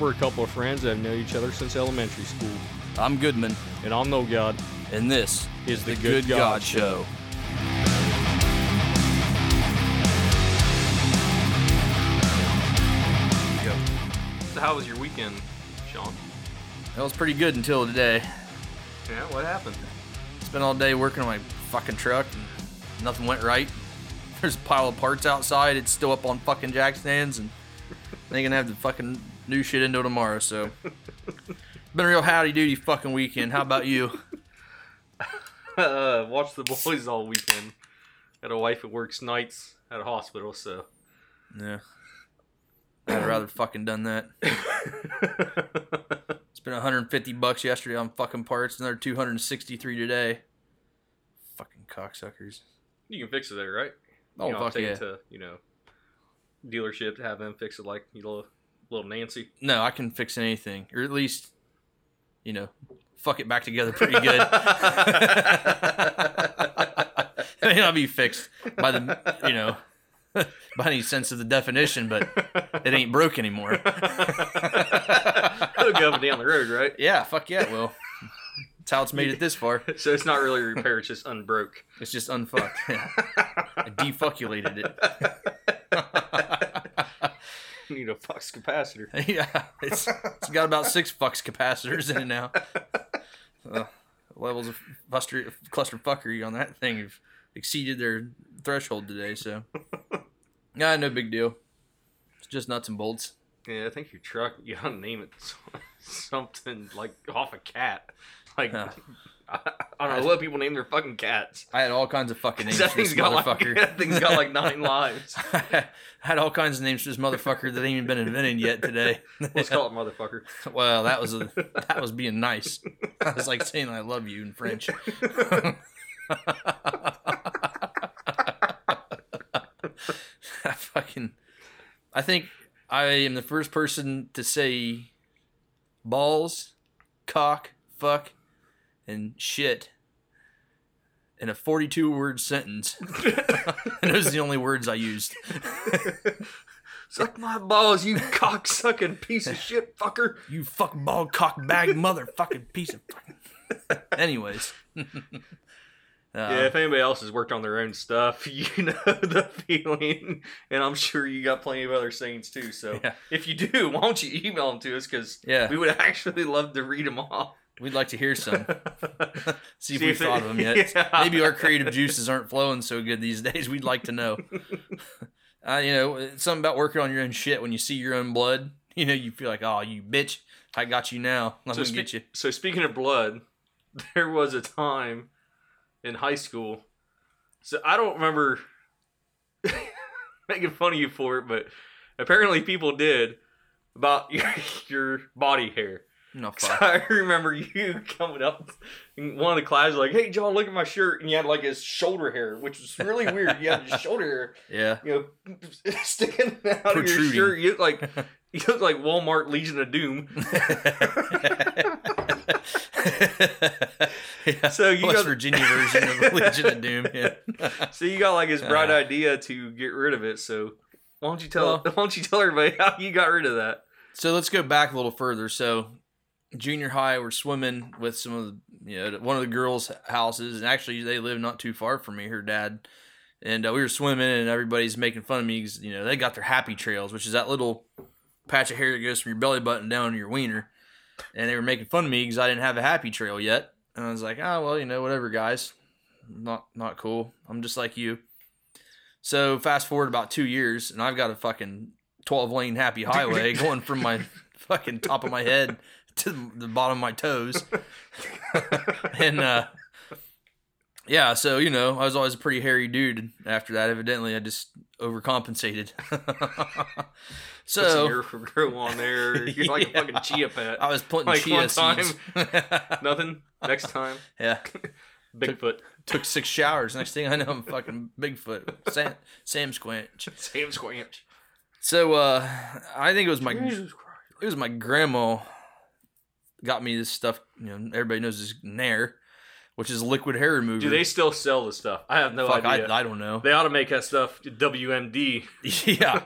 We're a couple of friends that have known each other since elementary school. I'm Goodman, And I'm No God. and this Is the the Good Good God God Show. Show. So how was your weekend, Sean? That was pretty good until today. Yeah, what happened? Spent all day working on my fucking truck, and nothing went right. There's a pile of parts outside. It's still up on fucking jack stands, and they're gonna have the fucking new shit until tomorrow. So, been a real howdy doody fucking weekend. How about you? uh, watched the boys all weekend. Had a wife that works nights at a hospital, so. Yeah, I'd rather fucking done that. Spent 150 bucks yesterday on fucking parts, another 263 today. Fucking cocksuckers. you can fix it there, right? Oh you know, fuck take yeah. it to, you know, dealership to have them fix it like you little, little Nancy. No, I can fix anything, or at least, you know, fuck it back together pretty good. it may not be fixed by the, you know, by any sense of the definition, but it ain't broke anymore. It'll go up and down the road, right? yeah, fuck yeah, it will. That's how it's made it this far. So it's not really a repair, it's just unbroke. It's just unfucked. Yeah. I defuckulated it. Need a flux capacitor. yeah, it's, it's got about six fucks capacitors in it now. Uh, levels of cluster, cluster fuckery on that thing have exceeded their threshold today, so. Yeah, no big deal. It's just nuts and bolts. Yeah, I think your truck, you gotta name it something like off a cat. Like, Huh. I, don't know what people name their fucking cats. I had all kinds of fucking names That for this thing's got like motherfucker. that thing's got like nine lives. I had all kinds of names for this motherfucker that ain't even been invented yet today. Let's call it motherfucker. well, that was a, that was being nice. I was like saying I love you in French. I fucking I think I am the first person to say balls, cock, fuck, and shit in a 42 word sentence. and those are the only words I used. Suck my balls, you cock sucking piece of shit fucker. You fuck ball cock bag motherfucking piece of fucking. Anyways. Uh, yeah, if anybody else has worked on their own stuff, you know the feeling, and I'm sure you got plenty of other sayings too. So Yeah. if you do, why don't you email them to us? Because Yeah. we would actually love to read them off. We'd like to hear some. See if See we've if it- thought of them yet. Yeah. Maybe our creative juices aren't flowing so good these days. We'd like to know. Uh, you know, it's something about working on your own shit when you see your own blood. You know, you feel like, oh, you bitch, I got you now. I'm so, spe- get you. so speaking of blood, there was a time in high school. So I don't remember making fun of you for it, but apparently people did about your, your body hair. No fuck. I remember you coming up in one of the classes like, "Hey, John, look at my shirt," and you had like his shoulder hair, which was really weird. You had your shoulder hair, Yeah. you know, sticking out of your shirt. You look like you look like Walmart Legion of Doom. yeah. So you West got- Virginia version of Legion of Doom. Yeah. So you got like his bright Uh. idea to get rid of it. So why don't you tell Well- why don't you tell everybody how you got rid of that? So let's go back a little further. So junior high, we're swimming with some of the, you know, one of the girls' houses, and actually they live not too far from me. Her dad, and uh, we were swimming, and everybody's making fun of me because you know they got their happy trails, which is that little patch of hair that goes from your belly button down to your wiener, and they were making fun of me because I didn't have a happy trail yet, and I was like, oh well, you know, whatever, guys, not not cool. I'm just like you. So fast forward about two years, and I've got a fucking 12 lane happy highway going from my fucking top of my head to the bottom of my toes. and uh yeah, so you know, I was always a pretty hairy dude after that. Evidently, I just overcompensated. Put some so hair grow on there. You're like Yeah. a fucking chia pet. I was putting Like chia one time. seeds. Nothing. Next time, yeah, Bigfoot. took six showers. Next thing I know, I'm fucking Bigfoot. Sam, Sam Squinch. Sam Squanch. So uh I think it was my it was my grandma got me this stuff. You know, everybody knows this Nair, which is liquid hair remover. Do they still sell the stuff? I have no Fuck, idea. I, I don't know. they ought to make that stuff WMD. yeah,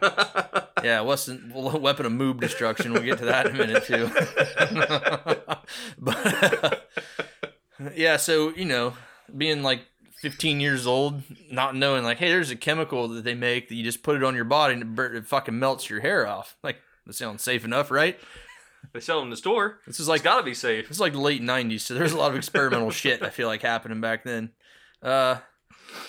yeah. The weapon of moob destruction? We'll get to that in a minute too. but yeah, so you know, being like 15 years old, not knowing like, hey, there's a chemical that they make that you just put it on your body and it, bur- it fucking melts your hair off. Like that sounds safe enough, right? They sell them in the store. This is Like, like got to be safe. It's like the late '90s, so there's a lot of experimental shit I feel like happening back then. Uh,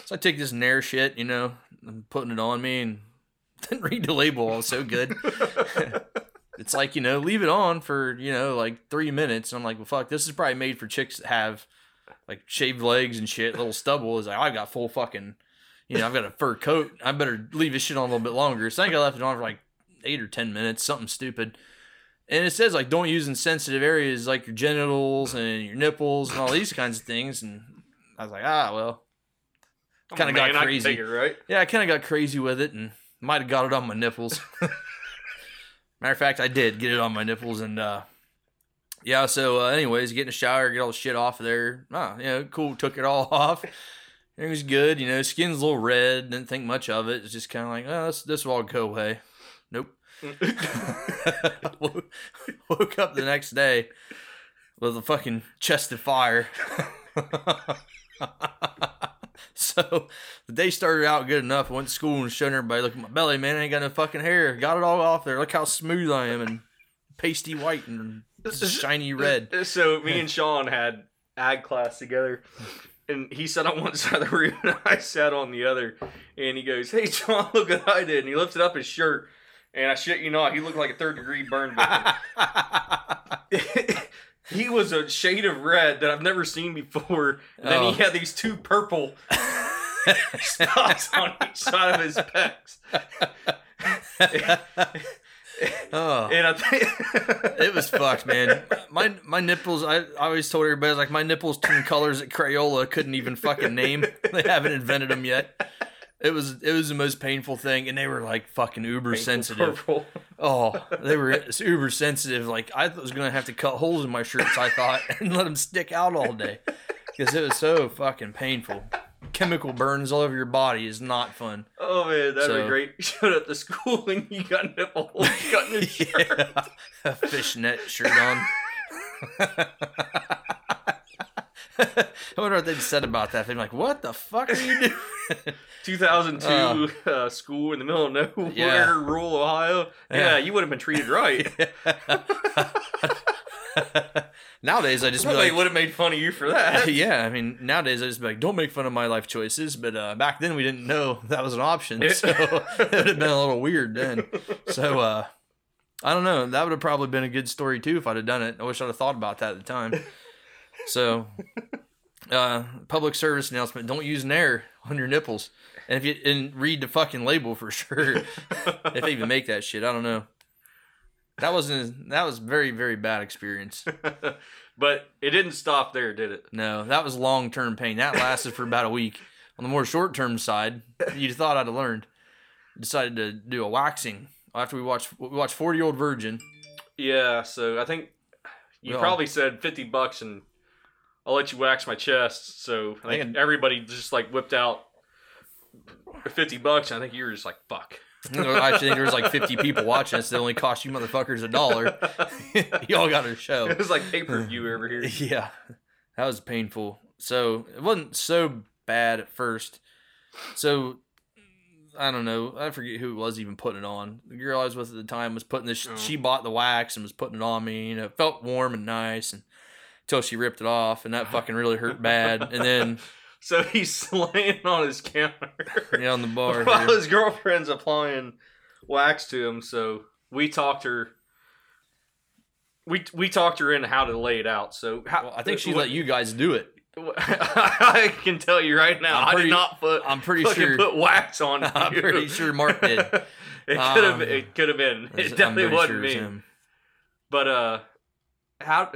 so I take this Nair shit, you know, I'm putting it on me and didn't read the label. I was so good. it's like you know, leave it on for you know like three minutes. And I'm like, well, fuck, this is probably made for chicks that have like shaved legs and shit, little stubble. Is like I've got full fucking, you know, I've got a fur coat. I better leave this shit on a little bit longer. So I think I left it on for like eight or ten minutes, something stupid. And it says like don't use in sensitive areas like your genitals and your nipples and all these kinds of things. And I was like, ah, well, Kinda got man, I can crazy. take right? yeah, I kind of got crazy with it and might have got it on my nipples. Matter of fact, I did get it on my nipples and uh yeah, so uh, anyways, get in the shower, get all the shit off of there. Ah, yeah, cool, took it all off. It was good, you know, skin's a little red, didn't think much of it. It's just kind of like, oh, this, this will all go away. Nope. woke, up the next day with a fucking chest of fire. so the day started out good enough. I went to school and showed everybody, look at my belly, man. I ain't got no fucking hair. Got it all off there. Look how smooth I am and pasty white and shiny red. So me and Sean had ag class together, and he sat on one side of the room, and I sat on the other. And he goes, "Hey, John, look what I did!" And he lifted up his shirt, and I shit you not, he looked like a third degree burn victim. he was a shade of red that I've never seen before. And then Oh. he had these two purple spots on each side of his pecs. oh. And I think It was fucked, man. My my nipples. I, I always told everybody I was like my nipples turn colors that Crayola couldn't even fucking name. They haven't invented them yet. It was it was the most painful thing, and they were like fucking uber sensitive. Purple. Oh, they were uber sensitive. Like I was gonna have to cut holes in my shirts. I thought and let them stick out all day because it was so fucking painful. Chemical burns all over your body is not fun. Oh man, that'd So- be great. You showed up to school and you got nipple holes cut in your shirt. Yeah, a fishnet shirt on. I wonder what they'd said about that. They'd be like, "What the fuck are you doing?" 2002 uh, school in the middle of nowhere, Yeah. rural Ohio. Yeah, Yeah. you would have been treated right. nowadays, I just like, would have made fun of you for that. "Yeah." I mean, nowadays I just be like, "Don't make fun of my life choices." But uh, back then, we didn't know that was an option, so it would have been a little weird then. So uh, I don't know. That would have probably been a good story too if I'd have done it. I wish I'd have thought about that at the time. So, uh, public service announcement: Don't use Nair on your nipples, and if you and read the fucking label for sure. if they even make that shit, I don't know. That wasn't. That was very very bad experience. but it didn't stop there, did it? No, that was long term pain. That lasted for about a week. On the more short term side, you thought I'd have learned. Decided to do a waxing after we watched we watched Forty Year Old Virgin. Yeah, so I think you Well- probably said 50 bucks and I'll let you wax my chest. So I think think- everybody just like whipped out 50 bucks. And I think you were just like, fuck. I think there was like fifty people watching us. It only cost you motherfuckers a dollar. Y'all got a show. It was like pay per view over here. Yeah, that was painful. So it wasn't so bad at first. So I don't know. I forget who it was even putting it on. The girl I was with at the time was putting this. Oh. She bought the wax and was putting it on me. You know, it felt warm and nice, and until she ripped it off, and that fucking really hurt bad. And then So he's laying on his counter yeah, on the bar. while here. his girlfriend's applying wax to him. So we talked her. We, we talked her into how to lay it out. So how, Well, I think she let you guys do it. I can tell you right now, I'm I pretty- did not put. I'm pretty sure. put wax on. I'm you. pretty sure Mark did. it could have. Um, it could have been. It definitely wasn't sure was me. But uh, how?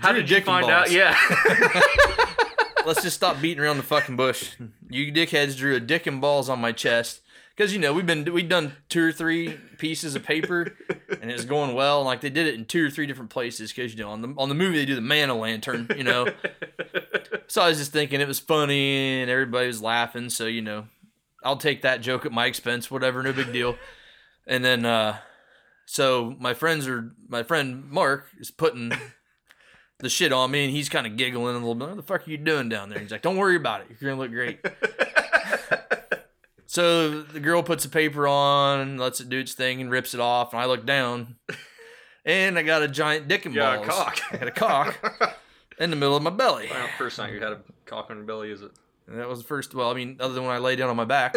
How did you dick and find out? Yeah. let's just stop beating around the fucking bush. You dickheads drew a dick and balls on my chest because you know we've been we've done two or three pieces of paper and it's going well. Like they did it in two or three different places because you know on the on the movie they do the man o' lantern, you know. so I was just thinking it was funny and everybody was laughing. So you know, I'll take that joke at my expense, whatever, no big deal. And then uh, so my friends are my friend Mark is putting the shit on me and he's kind of giggling a little bit. What the fuck are you doing down there? He's like, don't worry about it. You're gonna look great. So the girl puts the paper on, lets it do its thing, and rips it off. And I look down, and I got a giant dick and got a balls. cock. I got a cock in the middle of my belly. Well, first time you had a cock on your belly, is it? And that was the first. Well, I mean, other than when I lay down on my back.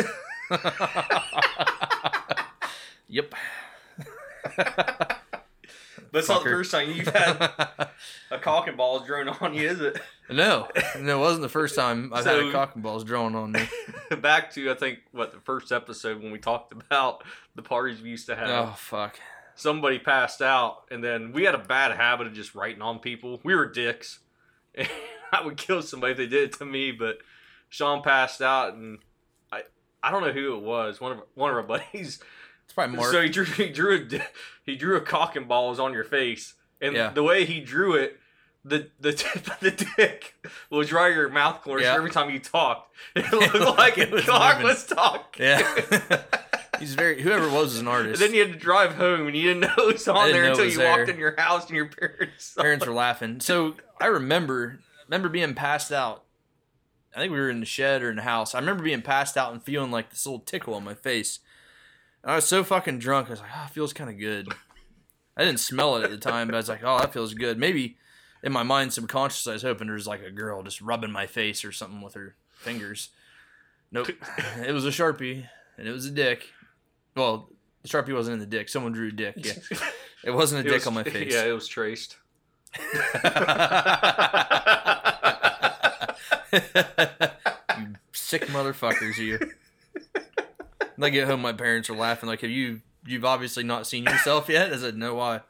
yep. That's not the first time you've had a cock and balls drawn on you, is it? no, no, it wasn't the first time I've had So- a cock and balls drawn on me. Back to I think what the first episode when we talked about the parties we used to have. Oh fuck. Somebody passed out, and then we had a bad habit of just writing on people. We were dicks. And I would kill somebody if they did it to me, but Sean passed out, and I I don't know who it was. One of one of our buddies. It's probably Mark. So he drew he drew a he drew a cock and balls on your face, and Yeah. the way he drew it, the the tip of the dick was dry your mouth corner. Yeah. Every time you talked, it looked like It a was cock moving. was talking. yeah. He's very. Whoever was is an And artist. then you had to drive home, and you didn't know it was on there until you there. walked in your house and your parents. parents were laughing. So I remember remember being passed out. I think we were in the shed or in the house. I remember being passed out and feeling like this little tickle on my face. And I was so fucking drunk. I was like, oh, it feels kind of good. I didn't smell it at the time, but I was like, oh, that feels good. Maybe in my mind, subconscious, I was hoping there was like a girl just rubbing my face or something with her fingers. Nope. it was a Sharpie and it was a dick. Well, the Sharpie wasn't in the dick. Someone drew a dick. Yeah. It wasn't a It dick was- on my face. Yeah, it was traced. you sick motherfuckers, you. When I get home, my parents are laughing like, "Have you? You've obviously not seen yourself yet." I said, "No, why?"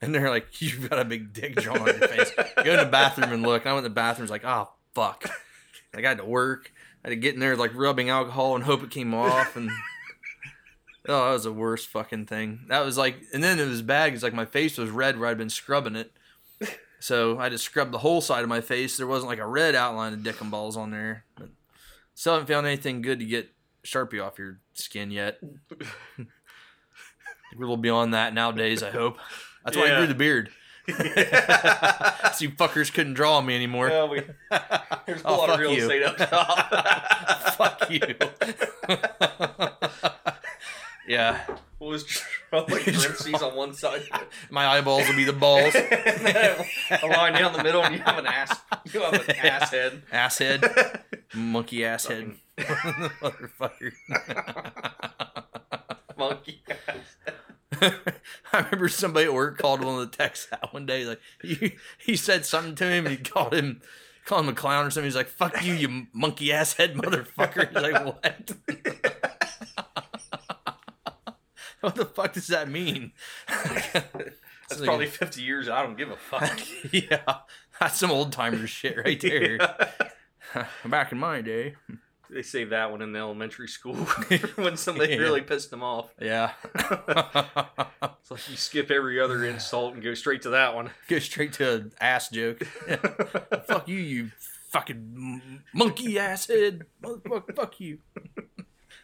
And they're like, "You've got a big dick drawn on your face." Go to the bathroom and look. I went to the bathroom. was like, "Oh fuck!" Like, I had to work. I had to get in there like rubbing alcohol and hope it came off. And oh, that was the worst fucking thing. That was like, and then it was bad because like my face was red where I'd been scrubbing it. So I just scrubbed the whole side of my face. There wasn't like a red outline of dick and balls on there. But still haven't found anything good to get Sharpie off your skin yet. We're a little beyond that nowadays, I hope. That's why I grew the beard. so you fuckers couldn't draw on me anymore. Well, we, there's a Oh, lot of real you. estate up top. Fuck you. Yeah. What was drawn like parentheses on one side? My eyeballs will be the balls. a line down the middle, and you have an ass. You have an ass head. Ass head. Monkey ass head. Motherfucker. Monkey. I remember somebody at work called one of the techs out one day. Like he, he said something to him, and he called him called him a clown or something. He's like, "Fuck you, you monkey ass head motherfucker." He's like, "What? what the fuck does that mean?" That's probably 50 years. I don't give a fuck. yeah, that's some old timer shit right there. Back in my day, They saved that one in the elementary school when somebody Yeah. really pissed them off. yeah. It's like you skip every other insult and go straight to that one. Go straight to an ass joke. fuck you, you fucking monkey ass head. Motherfucker, fuck you.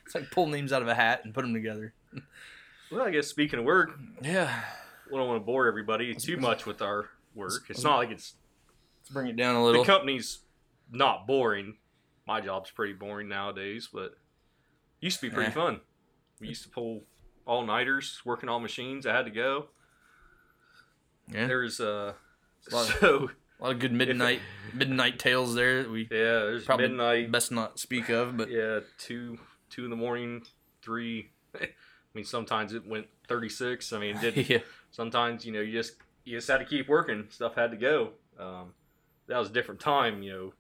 It's like pull names out of a hat and put them together. Well, I guess speaking of work, Yeah. we don't want to bore everybody too much with our work. It's not like it's Let's bring it down a little. the company's not boring. My job's pretty boring nowadays, but used to be pretty fun. We used to pull all nighters, working all machines. I had to go. Yeah. There's uh, Lot of- so A lot of good midnight midnight tales there that we yeah, there's Probably midnight. best not speak of, but Yeah, two two in the morning, three. I mean, sometimes it went thirty six. I mean, it did yeah. sometimes you know you just you just had to keep working. Stuff had to go. Um, that was a different time. You know,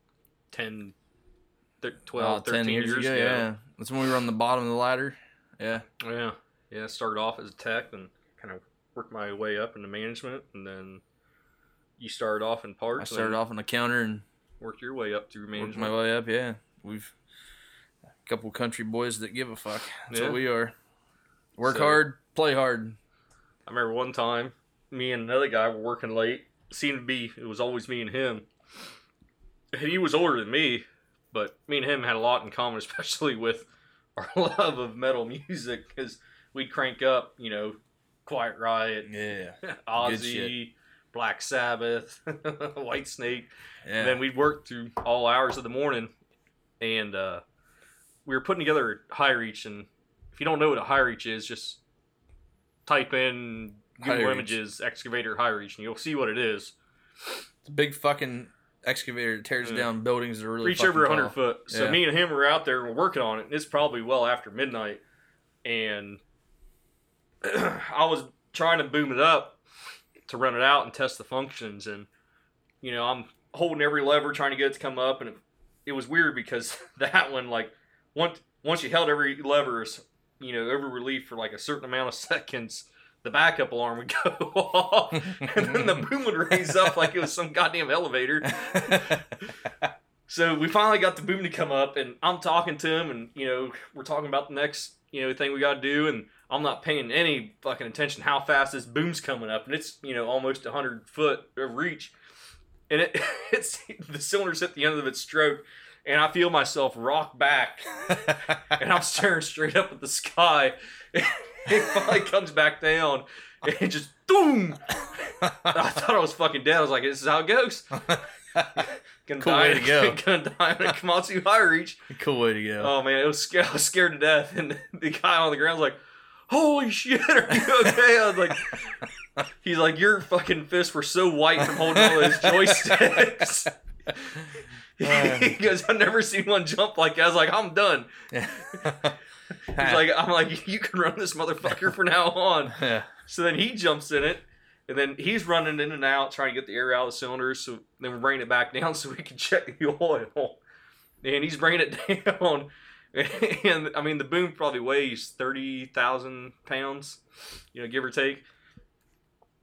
10, 12, Oh, 13 10 years, ago, yeah. That's when we were on the bottom of the ladder. Yeah. Yeah, yeah. Started off as a tech and kind of worked my way up into management, and then you started off in parts. I started off on the counter and worked your way up through management. Worked my way up. Yeah, we've a couple country boys that give a fuck. That's Yeah. what we are. Work So- hard, play hard. I remember one time, me and another guy were working late. Seemed to be it was always me and him. He was older than me, but me and him had a lot in common, especially with our love of metal music, because we'd crank up, you know, Quiet Riot, Yeah, Ozzy, Black Sabbath, Whitesnake. yeah. And then we'd work through all hours of the morning, and uh, we were putting together high reach. And if you don't know what a high reach is, just type in Google High reach. Images excavator high reach, and you'll see what it is. It's a big fucking excavator that tears Yeah. down buildings that are really reach fucking over a hundred tall. foot. So Yeah. me and him were out there and we're working on it. And it's probably well after midnight, and I was trying to boom it up to run it out and test the functions. And you know, I'm holding every lever trying to get it to come up, and it, it was weird because that one, like, once once you held every lever, you know, every relief for like a certain amount of seconds. The backup alarm would go off, and then the boom would raise up like it was some goddamn elevator. So we finally got the boom to come up, and I'm talking to him, and you know we're talking about the next you know thing we got to do, and I'm not paying any fucking attention how fast this boom's coming up, and it's you know almost hundred foot of reach, and it it's the cylinders at the end of its stroke, and I feel myself rock back, and I'm staring straight up at the sky. it finally comes back down, and it just boom. I thought I was fucking dead. I was like, "This is how it goes." Gonna Cool die, way to go. Gonna die in a Komatsu high reach. cool way to go. Oh man, it was scared. I was scared to death, and the guy on the ground was like, "Holy shit, are you okay?" I was like, "He's like, your fucking fists were so white from holding all those joysticks." Um, he goes, "I've never seen one jump like that." I was like, "I'm done." He's like, "I'm like, you can run this motherfucker from now on." yeah. So then he jumps in it, and then he's running in and out trying to get the air out of the cylinders. So then we're bringing it back down so we can check the oil. And he's bringing it down. And I mean, the boom probably weighs 30,000 pounds, you know, give or take.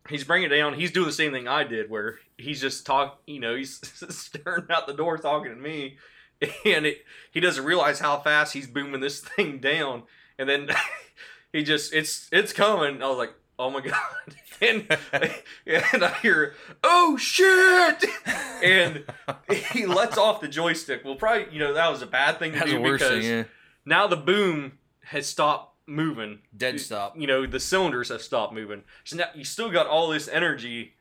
He's bringing it down. He's doing the same thing I did, where he's just talk, you know, he's staring out the door talking to me, and it, he doesn't realize how fast he's booming this thing down. And then he just, it's it's coming. I was like, oh my god, and and I hear, oh shit, and he lets off the joystick. Well, probably you know that was a bad thing to That's do because thing. Yeah. now the boom has stopped moving. Dead stop. you know the cylinders have stopped moving. So now you still got all this energy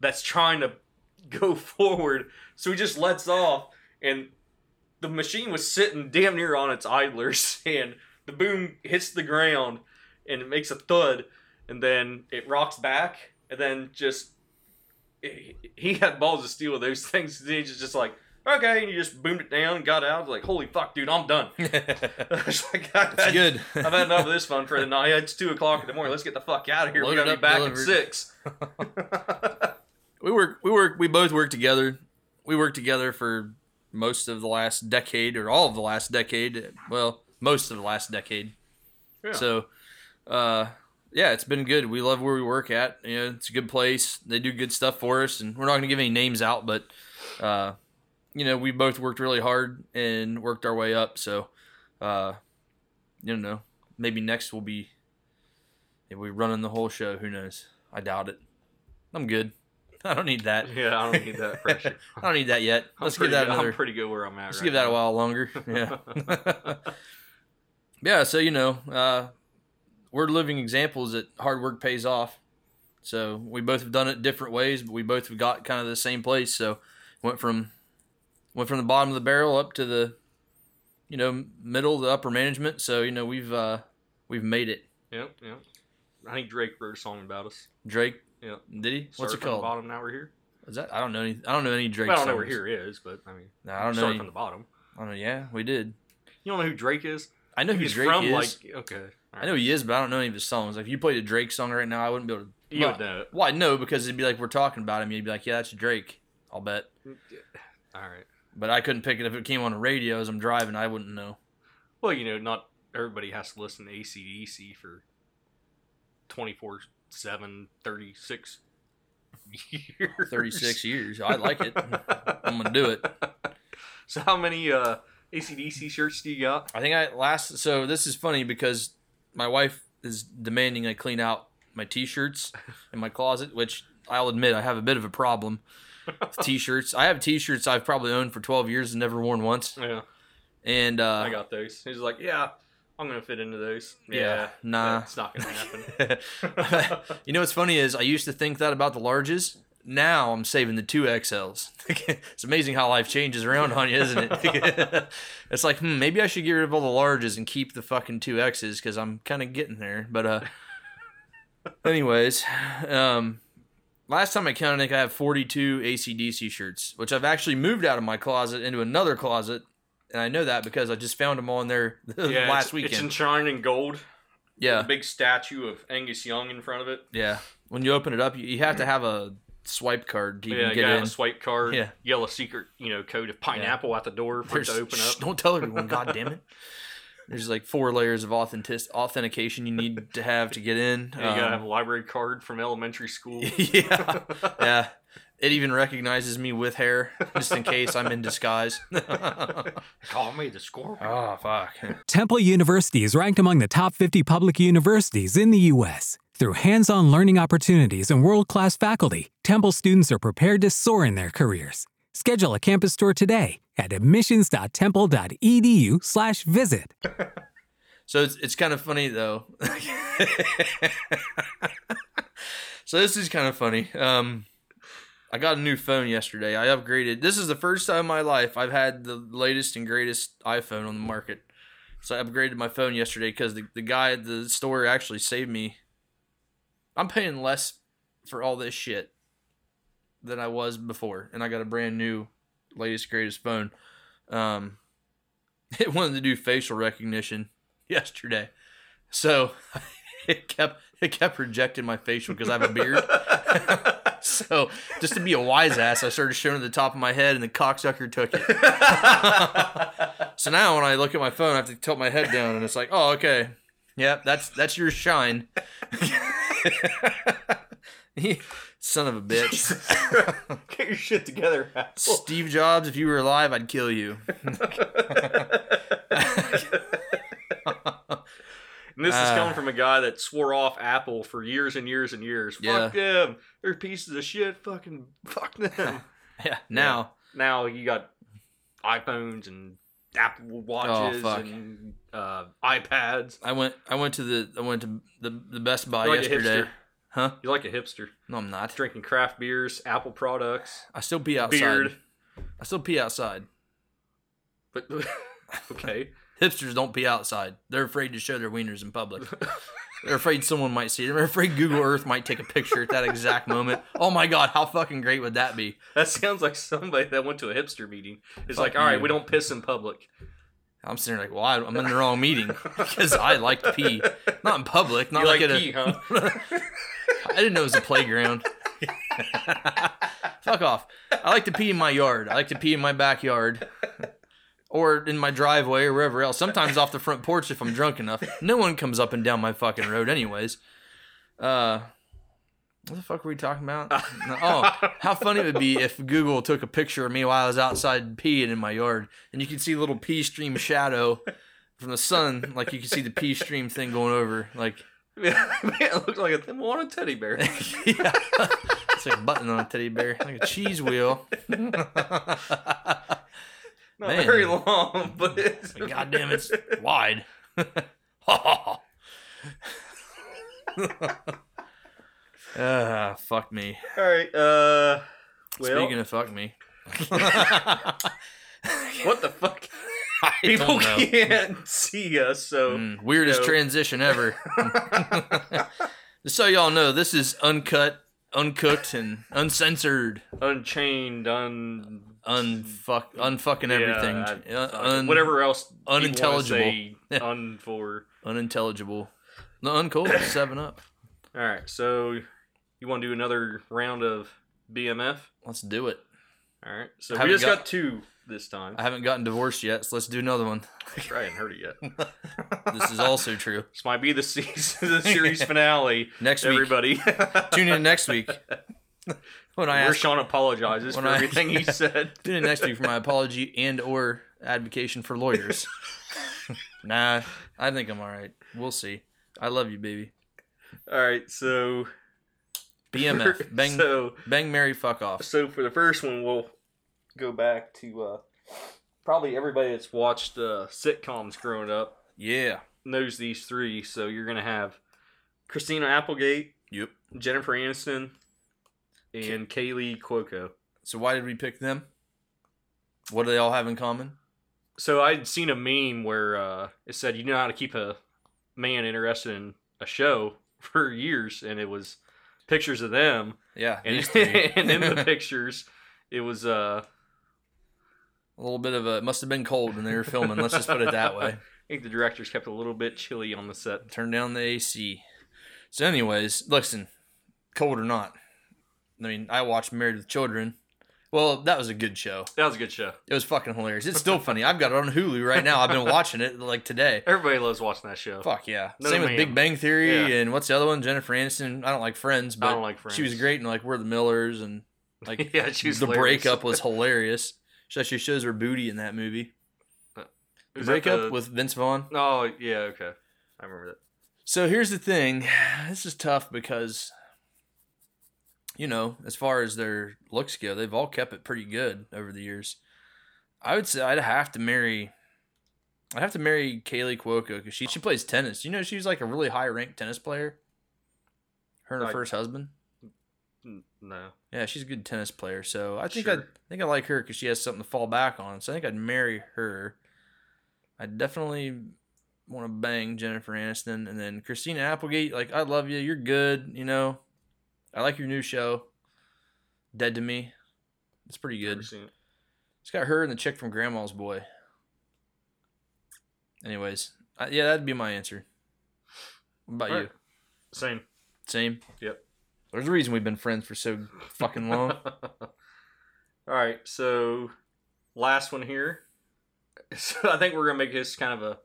that's trying to go forward. So he just lets off and the machine was sitting damn near on its idlers and the boom hits the ground and it makes a thud and then it rocks back and then just he had balls of steel with those things he's just like okay and he just boomed it down got out like holy fuck dude i'm done It's like, I- That's good. I've had enough of this fun for the night. It's two o'clock in the morning. Let's get the fuck out of here. we Loaded gotta be back delivered. at six. we work we work we both work together we worked together for most of the last decade or all of the last decade well most of the last decade Yeah. so uh yeah it's been good we love where we work at you know it's a good place they do good stuff for us and we're not going to give any names out but uh you know we both worked really hard and worked our way up so uh you know maybe next we'll be if we running the whole show who knows i doubt it i'm good i don't need that yeah, I don't need that pressure. I don't need that yet. Let's give that good- another. I'm pretty good where I'm at. Let's right give that now. a while longer. Yeah. yeah. So you know, uh, we're living examples that hard work pays off. So we both have done it different ways, but we both have got kind of the same place. So went from went from the bottom of the barrel up to the you know middle, the upper management. So you know we've uh, we've made it. Yep, yep. I think Drake wrote a song about us. Drake. Yep. Did he? What's it from the called? bottom. Now we're here. Is that? I don't know any. I don't know any Drake. Well, I don't know songs. where here is, but I mean, No, I don't know. Any, from the bottom. I don't know. Yeah, we did. You don't know who Drake is? I know who He's Drake from is. like okay. I know he is, but I don't know any of his songs. Like if you played a Drake song right now, I wouldn't be able to. You would know it. I know because it'd be like we're talking about him. You'd be like, "Yeah, that's Drake." I'll bet. All right. But I couldn't pick it if it came on the radio as I'm driving. I wouldn't know. Well, you know, not everybody has to listen to ACDC for 24 7, 36 years. 36 years. I like it. I'm gonna do it. So how many uh, ACDC shirts do you got? I think I last. So this is funny because my wife is demanding I clean out my t-shirts in my closet, which I'll admit I have a bit of a problem. T-shirts. I have T-shirts I've probably owned for 12 years and never worn once. Yeah, And uh, I got those. He's like, yeah, I'm gonna fit into those. Yeah, Yeah, nah. it's not gonna happen. you know what's funny is I used to think that about the larges. Now I'm saving the two XLs. it's amazing how life changes around on you, isn't it? it's like, hmm, maybe I should get rid of all the larges and keep the fucking two X's because I'm kind of getting there. But uh, anyways, um, last time I counted, I think I have 42 ACDC shirts, which I've actually moved out of my closet into another closet, and I know that because I just found them all in there yeah, last it's, weekend. It's enshrined in gold. yeah, a big statue of Angus Young in front of it. Yeah. When you open it up, you, you have to have a swipe card to yeah, get in. a swipe card. Yeah. yellow secret, you know, code of pineapple at the door for it to open up. Don't tell everyone. God damn it. There's like four layers of authentic authentication you need to have to get in. Yeah, you gotta Um, have a library card from elementary school. yeah, yeah. It even recognizes me with hair, just in case I'm in disguise. Call me the scorpion. oh fuck! Temple University is ranked among the top 50 public universities in the U.S. Through hands on learning opportunities and world class faculty, Temple students are prepared to soar in their careers. Schedule a campus tour today at admissions.temple.edu/slash visit. So it's it's kind of funny though. so this is kind of funny. Um, I got a new phone yesterday. I upgraded. This is the first time in my life I've had the latest and greatest iPhone on the market. So I upgraded my phone yesterday because the, the guy at the store actually saved me. I'm paying less for all this shit than I was before, and I got a brand new, latest greatest phone. Um, it wanted to do facial recognition yesterday. So it kept it kept rejecting my facial because I have a beard. so just to be a wise ass, I started showing it the top of my head, and the cocksucker took it. so now when I look at my phone, I have to tilt my head down, and it's like, oh okay, yep, that's that's your shine. Son of a bitch. Get your shit together, asshole. Steve Jobs, if you were alive, I'd kill you. And this is coming from a guy that swore off Apple for years and years and years. Fuck them. They're pieces of shit. Fucking fuck them. yeah, now. now you got iPhones and Apple watches fuck. and uh, iPads. I went I went to the I went to the the Best Buy like yesterday. Huh? You're like a hipster. No, I'm not. Drinking craft beers, Apple products, I still pee outside. beard. I still pee outside. But okay. Hipsters don't pee outside. They're afraid to show their wieners in public. They're afraid someone might see them. They're afraid Google Earth might take a picture at that exact moment. Oh my god, how fucking great would that be? That sounds like somebody that went to a hipster meeting. It's Fuck like, all right, you. we don't piss in public. I'm sitting there like, well, I- I'm in the wrong meeting because I like to pee, not in public, not you like, like at pee, a. huh? I didn't know it was a playground. Fuck off. I like to pee in my yard. I like to pee in my backyard. Or in my driveway or wherever else. Sometimes off the front porch if I'm drunk enough. No one comes up and down my fucking road anyways. Uh what the fuck were we talking about? Oh, how funny it would be if Google took a picture of me while I was outside peeing in my yard and you could see a little pee stream shadow from the sun, like you could see the pee stream thing going over. Like Man, it looks like a thimble on a teddy bear. yeah. It's like a button on a teddy bear, like a cheese wheel. Not Man. very long, but it's God damn, it's wide. Ah, fuck me. All right. Uh, well, Speaking of fuck me, what the fuck? I People can't see us, so Mm, weirdest No. transition ever. Just so y'all know, this is uncut, uncooked, and uncensored. unchained, un, Unfuck, unfucking yeah, everything. I- Uh, uh, un- whatever else, unintelligible. un for. Unintelligible. No, uncool. Seven up. All right, so you want to do another round of BMF? Let's do it. All right, so we haven't just got- got two this time. I haven't gotten divorced yet, so let's do another one. I hadn't heard it yet. This is also true. This might be the season, the series finale. Next week. Everybody, Tune in next week. when I Where asked Sean apologizes for I- everything he said. tune in next week for my apology and or advocation for lawyers. nah, I think I'm all right. We'll see. I love you, baby. All right, so BMF. Bang, So bang, Mary, fuck off. so for the first one, we'll go back to uh, probably everybody that's watched uh, sitcoms growing up Yeah. knows these three. So you're gonna have Christina Applegate, Yep. Jennifer Aniston, and Kaley Cuoco. So why did we pick them? What do they all have in common? So I'd seen a meme where uh, it said you know how to keep a man interested in a show for years, and it was pictures of them, Yeah, and, and in the pictures, it was uh, a little bit of a it must have been cold when they were filming. Let's just put it that way. I think the directors kept a little bit chilly on the set. Turn down the AC. So, anyways, listen, cold or not, I mean, I watched Married with Children. Well, that was a good show. That was a good show. It was fucking hilarious. It's still funny. I've got it on Hulu right now. I've been watching it like today. Everybody loves watching that show. Fuck yeah. No, Same with ma'am. Big Bang Theory Yeah. and what's the other one? Jennifer Aniston. I don't like Friends, but I don't like Friends. she was great in like We're the Millers and like yeah, she was the hilarious. breakup was hilarious. She actually shows her booty in that movie. Uh, the breakup the- with Vince Vaughn. Oh yeah, okay, I remember that. So here's the thing. This is tough because, you know, as far as their looks go, they've all kept it pretty good over the years. I would say I'd have to marry. I'd have to marry Kaley Cuoco because she she plays tennis. You know, she's like a really high ranked tennis player. Her and her first husband. No, Yeah, she's a good tennis player. So I think Sure. I think I like her because she has something to fall back on. So I think I'd marry her. I definitely want to bang Jennifer Aniston and then Christina Applegate. Like I love you. You're good. You know, I like your new show. Dead to Me. It's pretty good. it. It's got her and the chick from Grandma's Boy. Anyways, I, yeah, that'd be my answer. What about you? Same. Same. Yep. There's a reason we've been friends for so fucking long. All right, so last one here. So I think we're gonna make this kind of a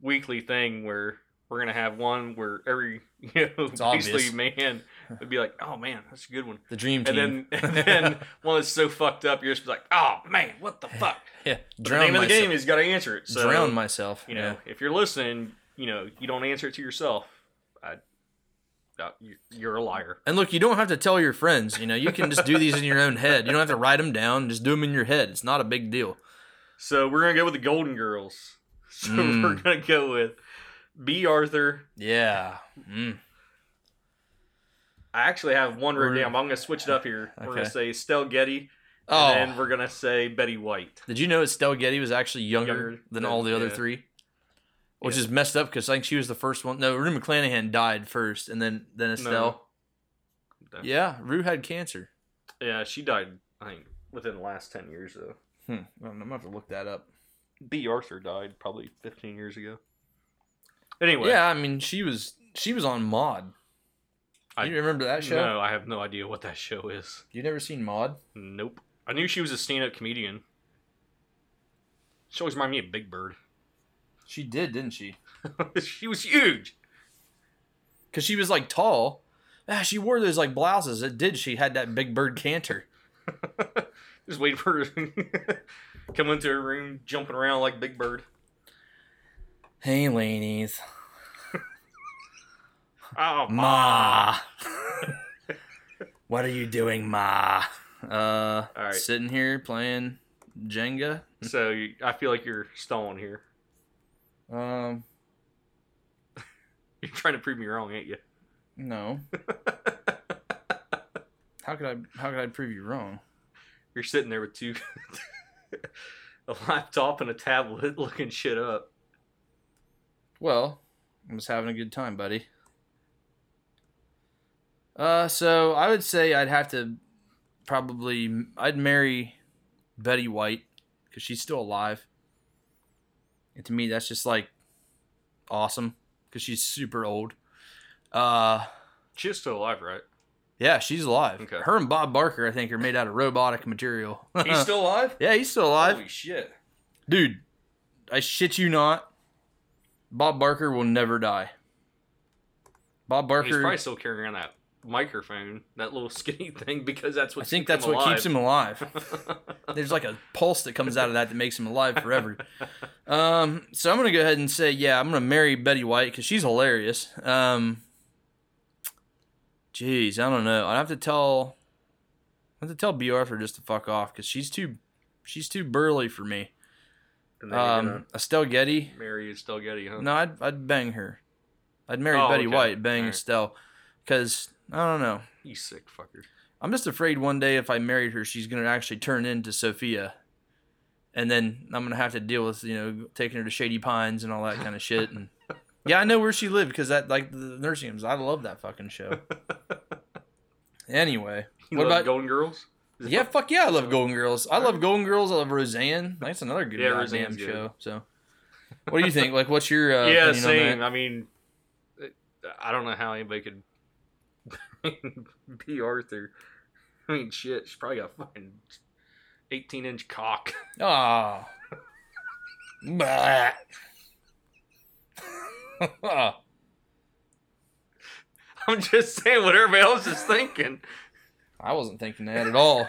weekly thing where we're gonna have one where every you know It's obvious. man would be like, oh man, that's a good one, The dream and team. then and then one that's so fucked up, you're just like, oh man, what the fuck? yeah, the name of the game is got to answer it. So drown myself. you know, if you're listening, you know, you don't answer it to yourself. I, uh, you- you're a liar. And look, you don't have to tell your friends. You know, you can just do these in your own head. You don't have to write them down. Just do them in your head. It's not a big deal. So we're gonna go with the Golden Girls. So Mm. we're gonna go with Bea Arthur. Yeah. Mm. I actually have one written We're- down. But I'm gonna switch it up here. We're gonna say Estelle Getty, Oh, and then we're gonna say Betty White. did you know Estelle Getty was actually younger, Younger than than- all the other yeah. three? Which Yeah. is messed up because I think she was the first one. No, Rue McClanahan died first, and then then Estelle. No. Yeah, Rue had cancer. Yeah, she died. I think within the last ten years though. Hmm. I'm gonna have to look that up. Bea Arthur died probably 15 years ago. Anyway, Yeah, I mean she was she was on Maude. I- you remember that show? No, I have no idea what that show is. You never seen Maude? Nope. I knew she was a stand-up comedian. She always reminded me of Big Bird. She did, didn't she? she was huge. Cause she was like tall. Ah, she wore those like blouses. It did. She had that big bird canter. Just waiting for her to come into her room, jumping around like Big Bird. Hey, ladies. Oh, Ma. what are you doing, Ma? Uh, All right. sitting here playing Jenga. So you, I feel like you're stalling here. Um, You're trying to prove me wrong, ain't you? no. How could I? How could I prove you wrong? You're sitting there with two, a laptop and a tablet, looking shit up. Well, I'm just having a good time, buddy. Uh, so I would say I'd have to probably I'd marry Betty White because she's still alive, and to me that's just like awesome because she's super old. Uh, She's still alive, right? yeah, she's alive. Okay. Her and Bob Barker, I think, are made out of robotic material. He's still alive. yeah, he's still alive, Holy shit! dude. I shit you not. Bob Barker will never die. Bob Barker. He's probably still carrying around that microphone, that little skinny thing, because that's what I think that's what keeps him alive. There's like a pulse that comes out of that that makes him alive forever. Um, so I'm gonna go ahead and say, yeah, I'm gonna marry Betty White because she's hilarious. Um, jeez, I don't know. I have to tell, I have to tell Bea Arthur just to fuck off because she's too, she's too burly for me. and then you're gonna Um, Estelle Getty. marry Estelle Getty, huh? No, I'd I'd bang her. I'd marry Oh, Betty okay. White, bang Alright. Estelle, because I don't know. You sick fucker. I'm just afraid one day if I married her, she's gonna actually turn into Sophia, and then I'm gonna have to deal with you know taking her to Shady Pines and all that kind of shit. And yeah, I know where she lived because that like the nursing homes. I love that fucking show. Anyway, You what about Golden Girls? Yeah? fuck- Fuck yeah, I love Golden Girls. I love Golden Girls. I love Roseanne. That's another good Yeah, goddamn good. show. So, what do you think? Like, what's your uh, yeah, same. I mean, I don't know how anybody could Bea Arthur. I mean, shit, she's probably got a fucking 18 inch cock. Ah. Bah. Ah. I'm just saying what everybody else is thinking. I wasn't thinking that at all.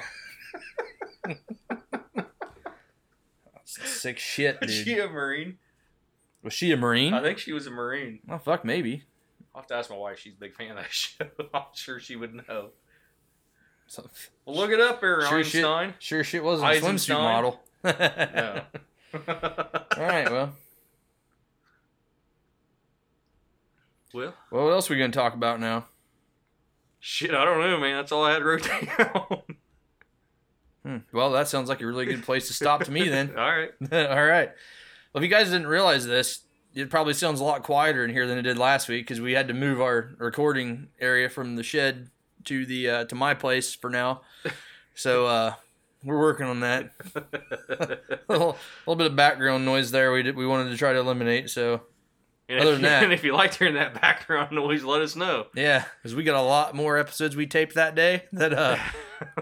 Sick shit, dude. she a Marine? Was she a Marine? I think she was a Marine. Oh fuck, maybe. I'll have to ask my wife. She's a big fan of that show. I'm sure she would know. So- Well, look it up there, Sure shit. Einstein. Sure shit wasn't a swimsuit model. No. All right, well. well, Well, what else are we going to talk about now? shit, I don't know, man. That's all I had wrote down. Hmm. Well, that sounds like a really good place to stop to me then. all right. All right. Well, if you guys didn't realize this, it probably sounds a lot quieter in here than it did last week because we had to move our recording area from the shed to the uh, to my place for now. So uh, we're working on that. a little, little bit of background noise there. We did, we wanted to try to eliminate. So And Other if, than that- and if you liked hearing that background noise, let us know. yeah, because we got a lot more episodes we taped that day that uh,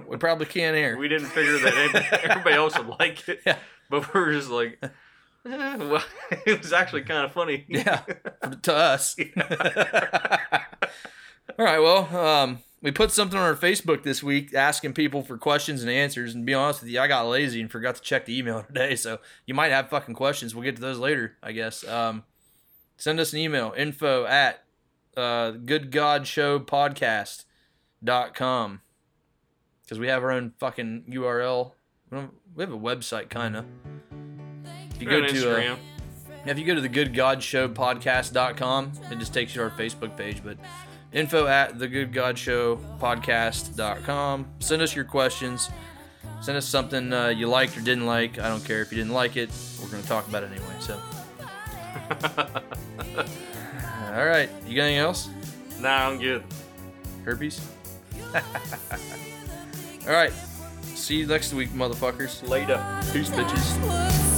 we probably can't air. We didn't figure that everybody else would like it, Yeah. but we were just like, well, it was actually kind of funny. Yeah, to us. All right, well, um, we put something on our Facebook this week asking people for questions and answers. And to be honest with you, I got lazy and forgot to check the email today. So you might have fucking questions. We'll get to those later, I guess. Um, send us an email info at uh, goodgodshowpodcast.com because we have our own fucking URL. We we have a website, kind of. If you Go go to uh, Instagram. yeah, if you go to the Good God Show podcast.com, it just takes you to our Facebook page. But info at the Good God Show podcast.com. Send us your questions. Send us something uh, you liked or didn't like. I don't care if you didn't like it. We're going to talk about it anyway. So, all right. You got anything else? nah, I'm good. Herpes? all right. See you next week, motherfuckers. Later. Peace, bitches. What's